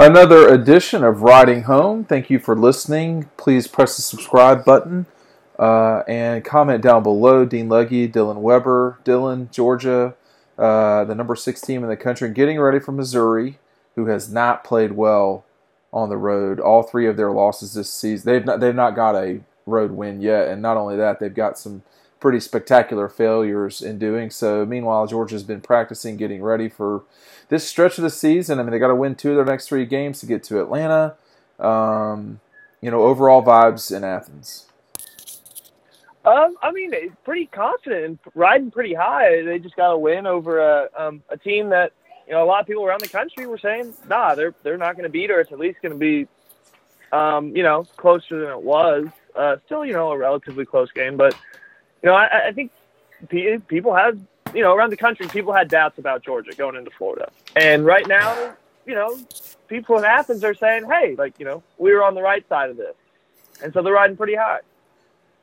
Another edition of Riding Home. Thank you for listening. Please press the subscribe button uh, and comment down below. Dean Legge, Dylan Weber, Dylan, Georgia, uh, the number six team in the country, getting ready for Missouri, who has not played well on the road. All three of their losses this season, they've not, they've not got a road win yet, and not only that, they've got some pretty spectacular failures in doing so. Meanwhile, Georgia's been practicing, getting ready for this stretch of the season. I mean, they got to win two of their next three games to get to Atlanta. Um, you know, overall vibes in Athens. Um, I mean, pretty confident and riding pretty high. They just got a win over a um, a team that you know a lot of people around the country were saying, nah, they're they're not going to beat her. It's at least going to be, um, you know, closer than it was. Uh, still, you know, a relatively close game, but you know, I, I think people had, you know, around the country, people had doubts about Georgia going into Florida, and right now, you know, people in Athens are saying, hey, like, you know, we were on the right side of this, and so they're riding pretty high.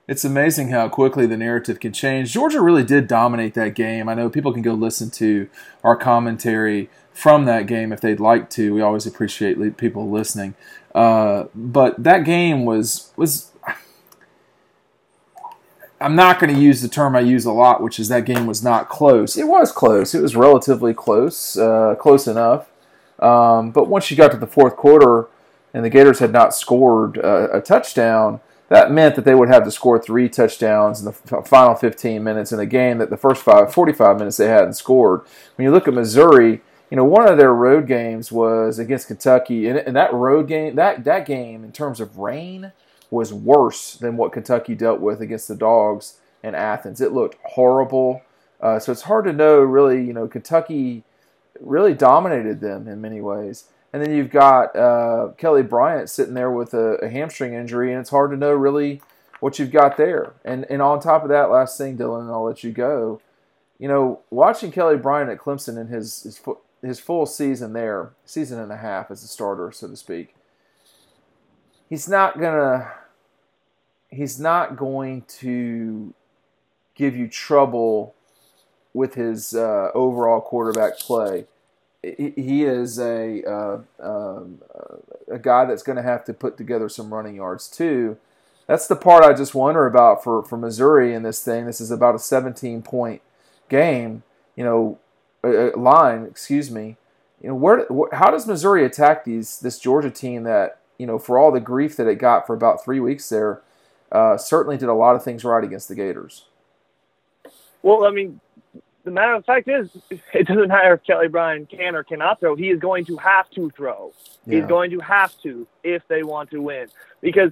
It's amazing how quickly the narrative can change. Georgia really did dominate that game. I know people can go listen to our commentary from that game if they'd like to. We always appreciate people listening. Uh, but that game was was I'm not going to use the term I use a lot, which is that game was not close. It was close. It was relatively close, uh, close enough. Um, but once you got to the fourth quarter and the Gators had not scored uh, a touchdown, that meant that they would have to score three touchdowns in the final 15 minutes in a game that the first five, 45 minutes they hadn't scored. When you look at Missouri, you know, one of their road games was against Kentucky, and, and that road game, that, that game in terms of rain – was worse than what Kentucky dealt with against the Dogs in Athens. It looked horrible. Uh, so it's hard to know really, you know, Kentucky really dominated them in many ways. And then you've got uh, Kelly Bryant sitting there with a, a, hamstring injury, and it's hard to know really what you've got there. And and on top of that, last thing, Dylan, and I'll let you go. You know, watching Kelly Bryant at Clemson in his his, his full season there, season and a half as a starter, so to speak he's not gonna he's not going to give you trouble with his uh, overall quarterback play. He is a uh, um, a guy that's going to have to put together some running yards too. That's the part I just wonder about for, for Missouri in this thing. This is about a 17 point game, you know, line. Excuse me. You know, where how does Missouri attack these this Georgia team that you know, for all the grief that it got for about three weeks there, uh, certainly did a lot of things right against the Gators. Well, I mean, the matter of fact is, it doesn't matter if Kelly Bryant can or cannot throw. He is going to have to throw. Yeah. He's going to have to if they want to win. Because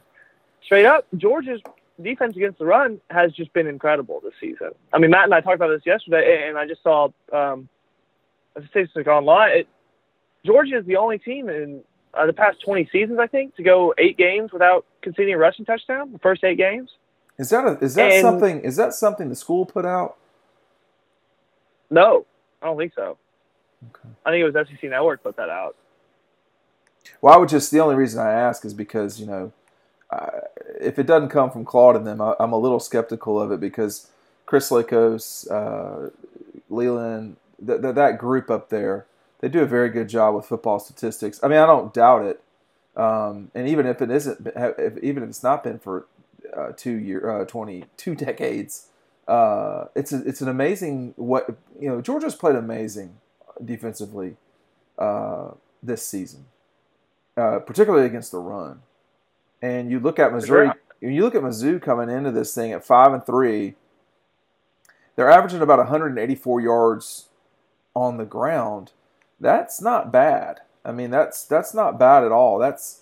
straight up, Georgia's defense against the run has just been incredible this season. I mean, Matt and I talked about this yesterday, and I just saw um, a statistic online. It, Georgia is the only team in uh, the past 20 seasons, I think, to go eight games without conceding a rushing touchdown. The first eight games. Is that a, is that and, something? Is that something the school put out? No, I don't think so. Okay. I think it was SEC Network put that out. Well, I would just the only reason I ask is because you know, uh, if it doesn't come from Claude and them, I, am a little skeptical of it because Chris Lakos, uh, Leland, th- th- that group up there they do a very good job with football statistics. I mean, I don't doubt it. Um, and even if it isn't, if, even if it's not been for uh, two year, uh, twenty two decades, uh, it's a, it's an amazing what you know. Georgia's played amazing defensively uh, this season, uh, particularly against the run. And you look at Missouri. When you look at Mizzou coming into this thing at five and three, they're averaging about 184 yards on the ground that's not bad. I mean, that's that's not bad at all. That's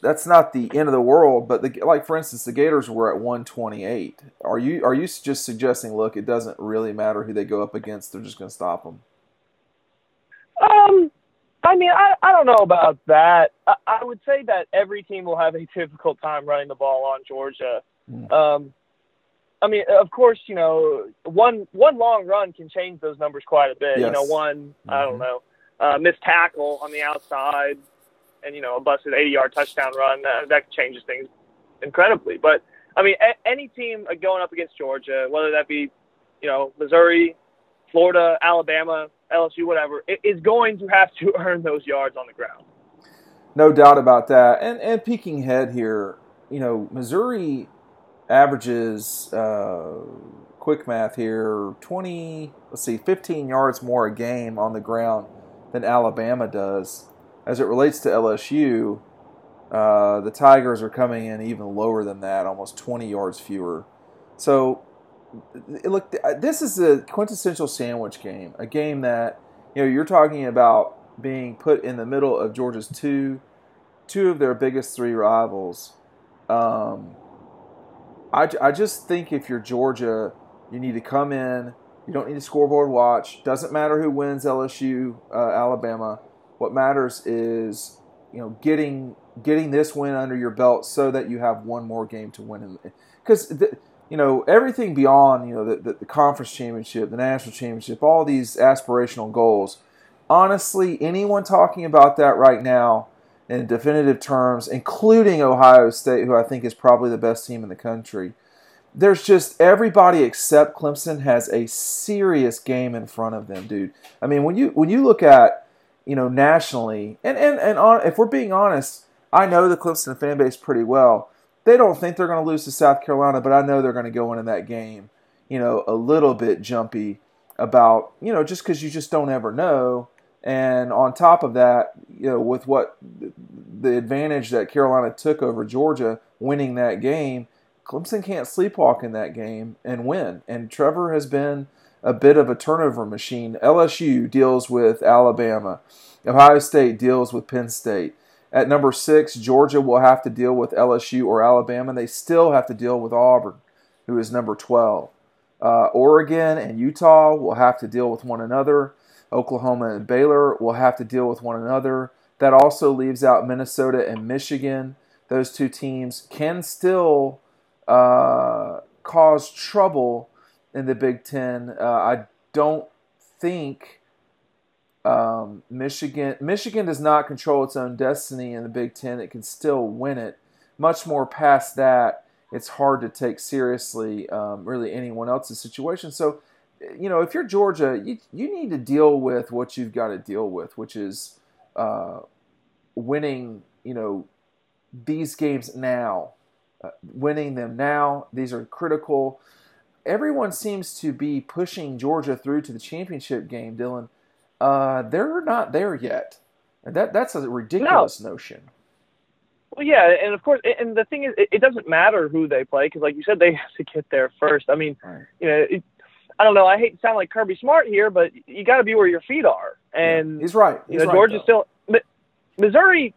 that's not the end of the world. But the, like for instance, the Gators were at 128. Are you are you just suggesting? Look, it doesn't really matter who they go up against. They're just going to stop them. Um, I mean, I I don't know about that. I, I would say that every team will have a difficult time running the ball on Georgia. Mm. Um, I mean, of course, you know, one one long run can change those numbers quite a bit. Yes. You know, one mm-hmm. I don't mm-hmm. know, uh, missed tackle on the outside, and you know, a busted 80-yard touchdown run uh, that changes things incredibly. But I mean, a- any team going up against Georgia, whether that be, you know, Missouri, Florida, Alabama, LSU, whatever, is going to have to earn those yards on the ground. no doubt about that. And and peeking head here, you know, Missouri averages uh, quick math here 20 let's see 15 yards more a game on the ground than Alabama does as it relates to LSU uh, the Tigers are coming in even lower than that almost 20 yards fewer so look this is a quintessential sandwich game a game that you know you're talking about being put in the middle of Georgia's two two of their biggest three rivals um, I, I just think if you're Georgia, you need to come in. You don't need a scoreboard watch. Doesn't matter who wins LSU, uh, Alabama. What matters is you know getting getting this win under your belt so that you have one more game to win. Because you know everything beyond you know the, the, the conference championship, the national championship, all these aspirational goals. Honestly, anyone talking about that right now in definitive terms, including Ohio State, who I think is probably the best team in the country. There's just everybody except Clemson has a serious game in front of them, dude. I mean, when you when you look at you know nationally, and and and on, if we're being honest, I know the Clemson fan base pretty well. They don't think they're going to lose to South Carolina, but I know they're going to go into that game, you know, a little bit jumpy about you know just because you just don't ever know and on top of that, you know, with what the advantage that Carolina took over Georgia, winning that game, Clemson can't sleepwalk in that game and win. And Trevor has been a bit of a turnover machine. LSU deals with Alabama. Ohio State deals with Penn State. At number six, Georgia will have to deal with LSU or Alabama. They still have to deal with Auburn, who is number 12. Uh, Oregon and Utah will have to deal with one another. Oklahoma and Baylor will have to deal with one another. That also leaves out Minnesota and Michigan. Those two teams can still uh, cause trouble in the Big Ten. Uh, I don't think um, Michigan Michigan does not control its own destiny in the Big Ten. It can still win it. Much more past that, it's hard to take seriously um, really anyone else's situation. So you know, if you're Georgia, you you need to deal with what you've got to deal with, which is uh, winning. You know, these games now, uh, winning them now. These are critical. Everyone seems to be pushing Georgia through to the championship game, Dylan. Uh, they're not there yet. And that that's a ridiculous no. notion. Well, yeah, and of course, and the thing is, it, doesn't matter who they play because, like you said, they have to get there first. I mean, right. you know, it, I don't know. I hate to sound like Kirby Smart here, but you got to be where your feet are. And yeah, he's right. He's you know, right, Georgia still Missouri.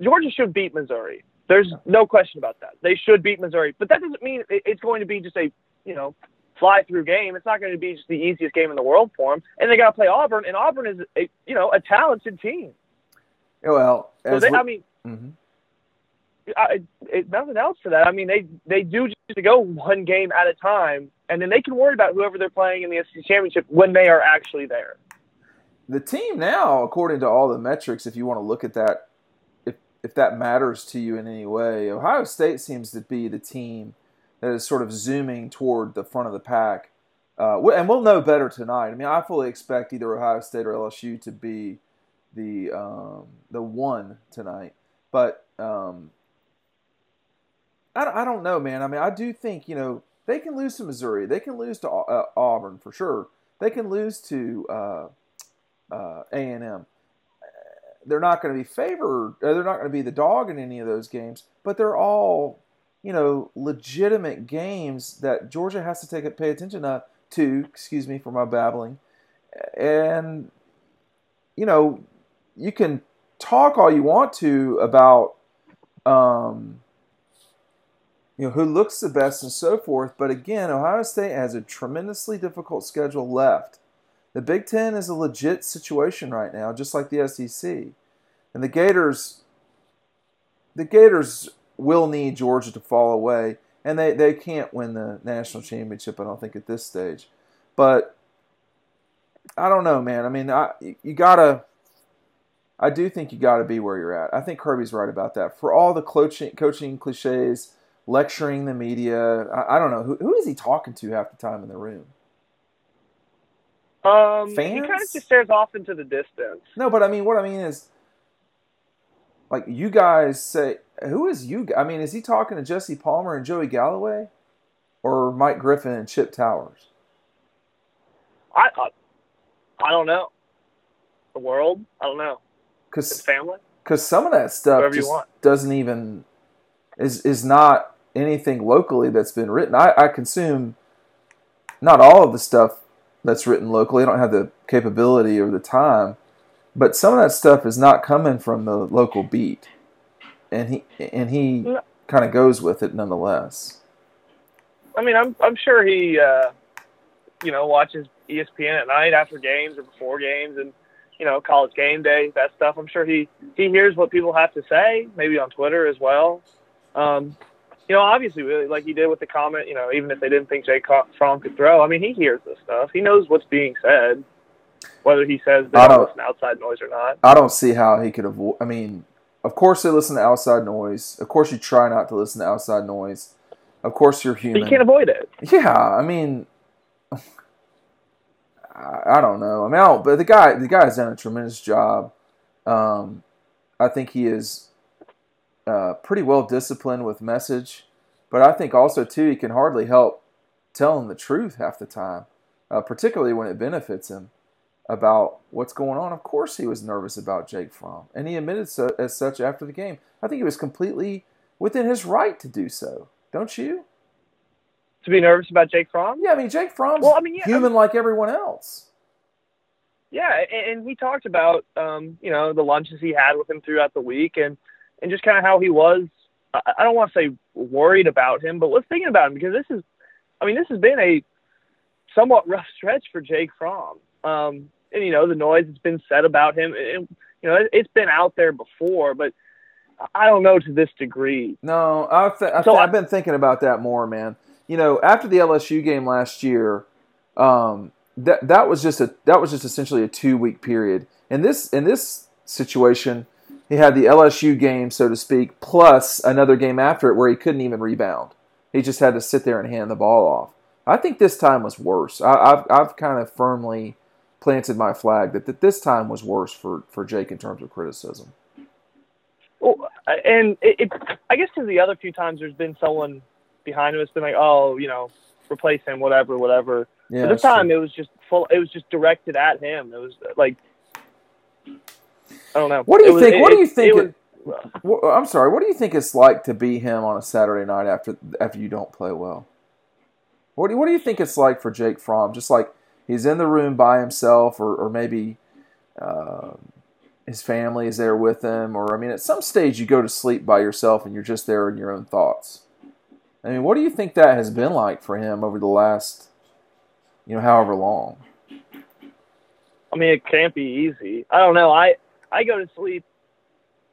Georgia should beat Missouri. There's no question about that. They should beat Missouri, but that doesn't mean it's going to be just a you know fly through game. It's not going to be just the easiest game in the world for them. And they got to play Auburn, and Auburn is a you know a talented team. Well, so they, I mean, mm-hmm. I, it, nothing else to that. I mean, they they do just to go one game at a time, and then they can worry about whoever they're playing in the SEC championship when they are actually there. The team now, according to all the metrics, if you want to look at that, if that matters to you in any way, Ohio State seems to be the team that is sort of zooming toward the front of the pack. Uh, and we'll know better tonight. I mean, I fully expect either Ohio State or LSU to be the um, the one tonight. But um, I, I don't know, man. I mean, I do think you know they can lose to Missouri, they can lose to uh, Auburn for sure. They can lose to uh, uh, A and M. They're not going to be favored. They're not going to be the dog in any of those games. But they're all, you know, legitimate games that Georgia has to take pay attention to. Excuse me for my babbling. And you know, you can talk all you want to about um, you know, who looks the best and so forth. But again, Ohio State has a tremendously difficult schedule left. The Big Ten is a legit situation right now, just like the SEC. And the Gators, the Gators will need Georgia to fall away, and they, they can't win the national championship. I don't think at this stage, but I don't know, man. I mean, I, you gotta. I do think you got to be where you're at. I think Kirby's right about that. For all the coaching coaching cliches lecturing the media. I, I don't know who who is he talking to half the time in the room. Um, Fans? he kind of just stares off into the distance. No, but I mean, what I mean is, like you guys say, who is you? I mean, is he talking to Jesse Palmer and Joey Galloway, or Mike Griffith and Chip Towers? I I, I don't know. The world, I don't know. Because family. because some of that stuff just want. doesn't even is is not anything locally that's been written. I, I consume not all of the stuff that's written locally. I don't have the capability or the time, but some of that stuff is not coming from the local beat, and he and he No. kind of goes with it nonetheless. I mean, I'm I'm sure he, uh, you know, watches ESPN at night after games or before games, and you know, college game day, that stuff. I'm sure he he hears what people have to say, maybe on Twitter as well. Um, you know, obviously, really, like he did with the comment, you know, even if they didn't think Jake Fromm could throw, I mean, he hears this stuff. He knows what's being said, whether he says they I don't don't- listen to outside noise or not. I don't see how he could avoid. I mean, of course they listen to outside noise. Of course you try not to listen to outside noise. Of course you're But human. you can't avoid it. Yeah, I mean, I, don't know. I mean, I but the guy, the guy's done a tremendous job. Um, I think he is uh, pretty well disciplined with message, but I think also too he can hardly help telling the truth half the time, uh, particularly when it benefits him about what's going on. Of course, he was nervous about Jake Fromm, and he admitted so, as such after the game. I think he was completely within his right to do so. Don't you? To be nervous about Jake Fromm? Yeah, I mean Jake Fromm's Well, I mean, yeah, human like everyone else. Yeah, and, and he talked about um, you know the lunches he had with him throughout the week, and and just kind of how he was. I I don't want to say worried about him, but was thinking about him because this is, I mean, this has been a somewhat rough stretch for Jake Fromm. Um, and you know the noise that's been said about him, and, you know it, it's been out there before, but I don't know to this degree. No, I th- I So th- I've been thinking about that more, man. You know, after the LSU game last year, um, that that was just a that was just essentially a two week period. In this in this situation, he had the LSU game, so to speak, plus another game after it where he couldn't even rebound. He just had to sit there and hand the ball off. I think this time was worse. I, I've I've kind of firmly planted my flag that, that this time was worse for, for Jake in terms of criticism. Well, uh, and it, it I guess because the other few times there's been someone behind him, it's been like, oh, you know, replace him, whatever, whatever. Yeah, but this time true. it was just full. It was just directed at him. It was uh, like, I don't know. What do you It was- think? what do you think? I'm sorry. What do you think it's like to be him on a Saturday night after after you don't play well? What do you, What do you think it's like for Jake Fromm? Just like he's in the room by himself, or or maybe uh, his family is there with him, or I mean, at some stage you go to sleep by yourself and you're just there in your own thoughts. I mean, what do you think that has been like for him over the last, you know, however long? I mean, it can't be easy. I don't know. I I go to sleep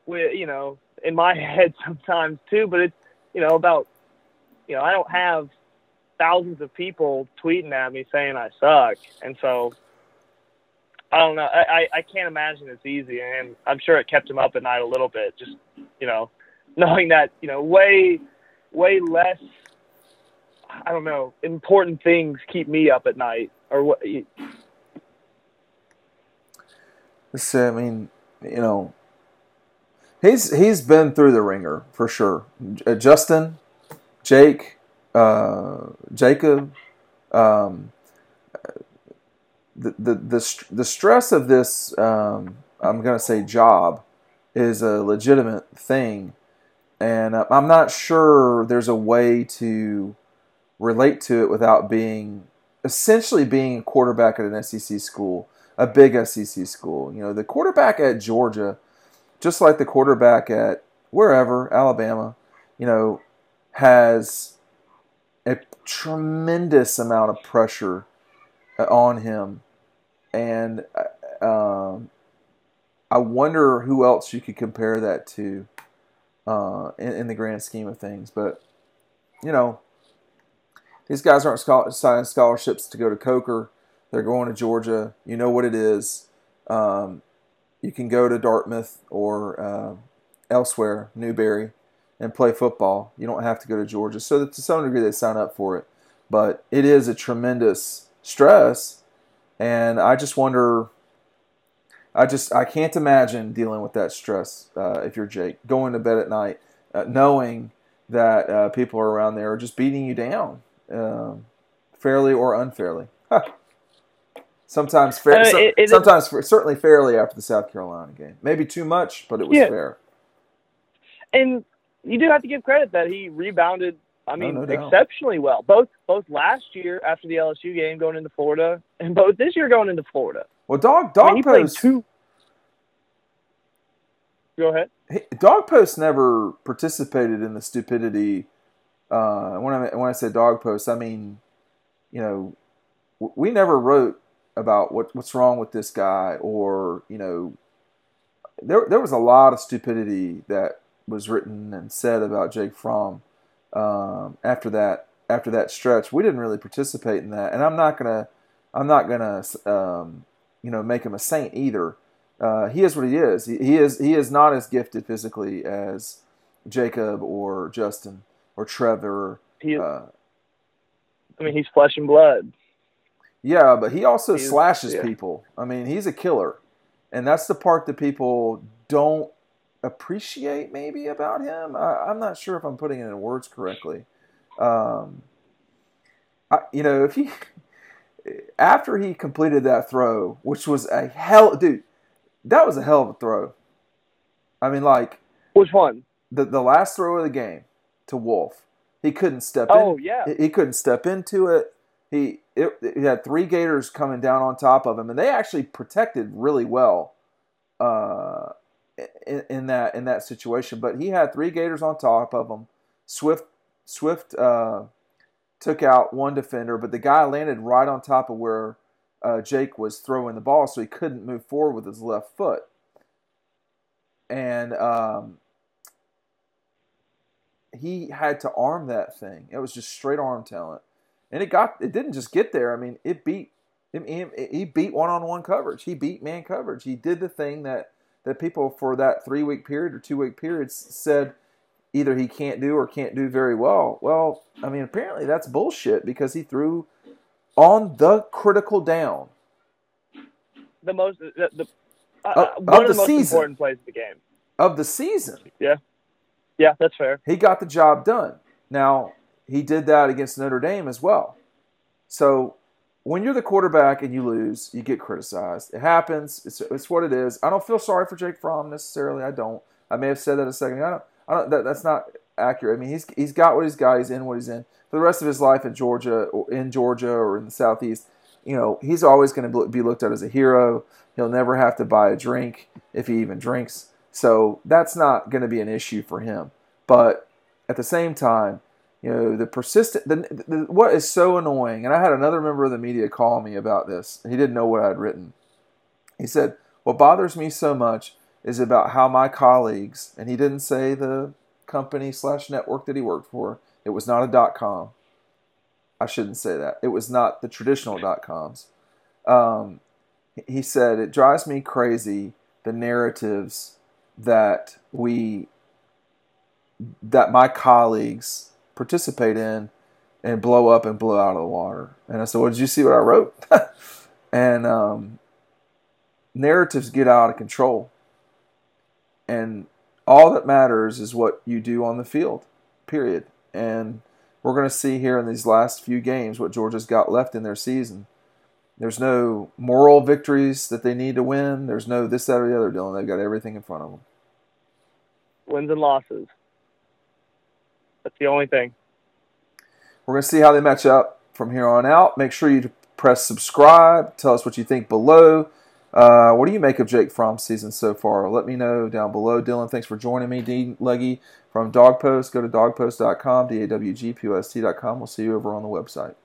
with you know in my head sometimes too, but it's you know about you know I don't have thousands of people tweeting at me saying I suck, and so I don't know. I I, I can't imagine it's easy, and I'm sure it kept him up at night a little bit. Just you know knowing that you know way way less. I don't know. Important things keep me up at night, or what? This, I mean, you know, he's he's been through the ringer for sure. Justin, Jake, uh, Jacob, um, the, the the the stress of this, um, I'm gonna say job, is a legitimate thing, and uh, I'm not sure there's a way to relate to it without being essentially being a quarterback at an SEC school a big SEC school. You know, the quarterback at Georgia, just like the quarterback at wherever, Alabama, you know, has a tremendous amount of pressure uh, on him. And uh, um, I wonder who else you could compare that to uh, in, in the grand scheme of things. But, you know, these guys aren't signing scholarships to go to Coker. They're going to Georgia. You know what it is. Um, you can go to Dartmouth or uh, elsewhere, Newberry, and play football. You don't have to go to Georgia. So that to some degree, they sign up for it. But it is a tremendous stress, and I just wonder. I just I can't imagine dealing with that stress uh, if you're Jake going to bed at night uh, knowing that uh, people are around there are just beating you down, um, fairly or unfairly. sometimes fair, Uh, so- it- it- sometimes certainly fairly after the South Carolina game. Maybe too much, but it was Yeah. fair. and you do have to give credit that he rebounded. I mean, no doubt. exceptionally well. Both both last year after the LSU game going into Florida, and both this year going into Florida. Well, dog I dog mean, he played post two. Go ahead. DawgPost never participated in the stupidity. Uh, when I when I say DawgPost, I mean, you know, we never wrote about what what's wrong with this guy, or you know, there there was a lot of stupidity that was written and said about Jake Fromm um, after that after that stretch. We didn't really participate in that, and I'm not gonna I'm not gonna um, you know make him a saint either uh, he is what he is. He, he is he is not as gifted physically as Jacob or Justin or Trevor. He, Uh, I mean, he's flesh and blood. yeah, but he also He is- slashes yeah. people. I mean, he's a killer, and that's the part that people don't appreciate maybe about him. I, I'm not sure if I'm putting it in words correctly. Um, I, you know, if he after he completed that throw, which was a hell, dude, that was a hell of a throw. I mean, like Which one? the the last throw of the game to Wolf, he couldn't step Oh in. yeah. He- He couldn't step into it. He it, he had three Gators coming down on top of him, and they actually protected really well uh, in, in that in that situation. But he had three Gators on top of him. Swift Swift uh, took out one defender, but the guy landed right on top of where uh, Jake was throwing the ball, so he couldn't move forward with his left foot. And um, he had to arm that thing. It was just straight arm talent, and it got. It didn't just get there. I mean, it beat. He beat one-on-one coverage. He beat man coverage. He did the thing that that people for that three-week period or two-week periods said either he can't do or can't do very well. Well, I mean, apparently that's bullshit because he threw on the critical down. The most the, the uh, one of of the the most season. important plays of the game. of the season. Yeah. Yeah, that's fair. He got the job done. Now, he did that against Notre Dame as well. So, when you're the quarterback and you lose, you get criticized. It happens. It's, it's what it is. I don't feel sorry for Jake Fromm necessarily. I don't. I may have said that a second ago. I don't. I don't that, that's not accurate. I mean, he's he's got what he's got. He's in what he's in for the rest of his life in Georgia, or in Georgia, or in the Southeast. You know, he's always going to be looked at as a hero. He'll never have to buy a drink if he even drinks. So that's not going to be an issue for him. But at the same time, you know, the persistent, the, the, what is so annoying, and I had another member of the media call me about this. He didn't know what I had written. He said, What bothers me so much is about how my colleagues, and he didn't say the company slash network that he worked for, it was not a dot com. I shouldn't say that. It was not the traditional dot coms. Um, he said, It drives me crazy the narratives that we that my colleagues participate in and blow up and blow out of the water. And I said, Well, did you see what I wrote? and um, narratives get out of control. And all that matters is what you do on the field, period. And we're going to see here in these last few games what Georgia's got left in their season. There's no moral victories that they need to win. There's no this, that, or the other, Dylan. They've got everything in front of them. Wins and losses. That's the only thing. We're going to see how they match up from here on out. Make sure you press subscribe. Tell us what you think below. Uh, what do you make of Jake Fromm's season so far? Let me know down below. Dylan, thanks for joining me. Dean Legge from DawgPost. Go to dawgpost.com, D A W G P O S T.com. We'll see you over on the website.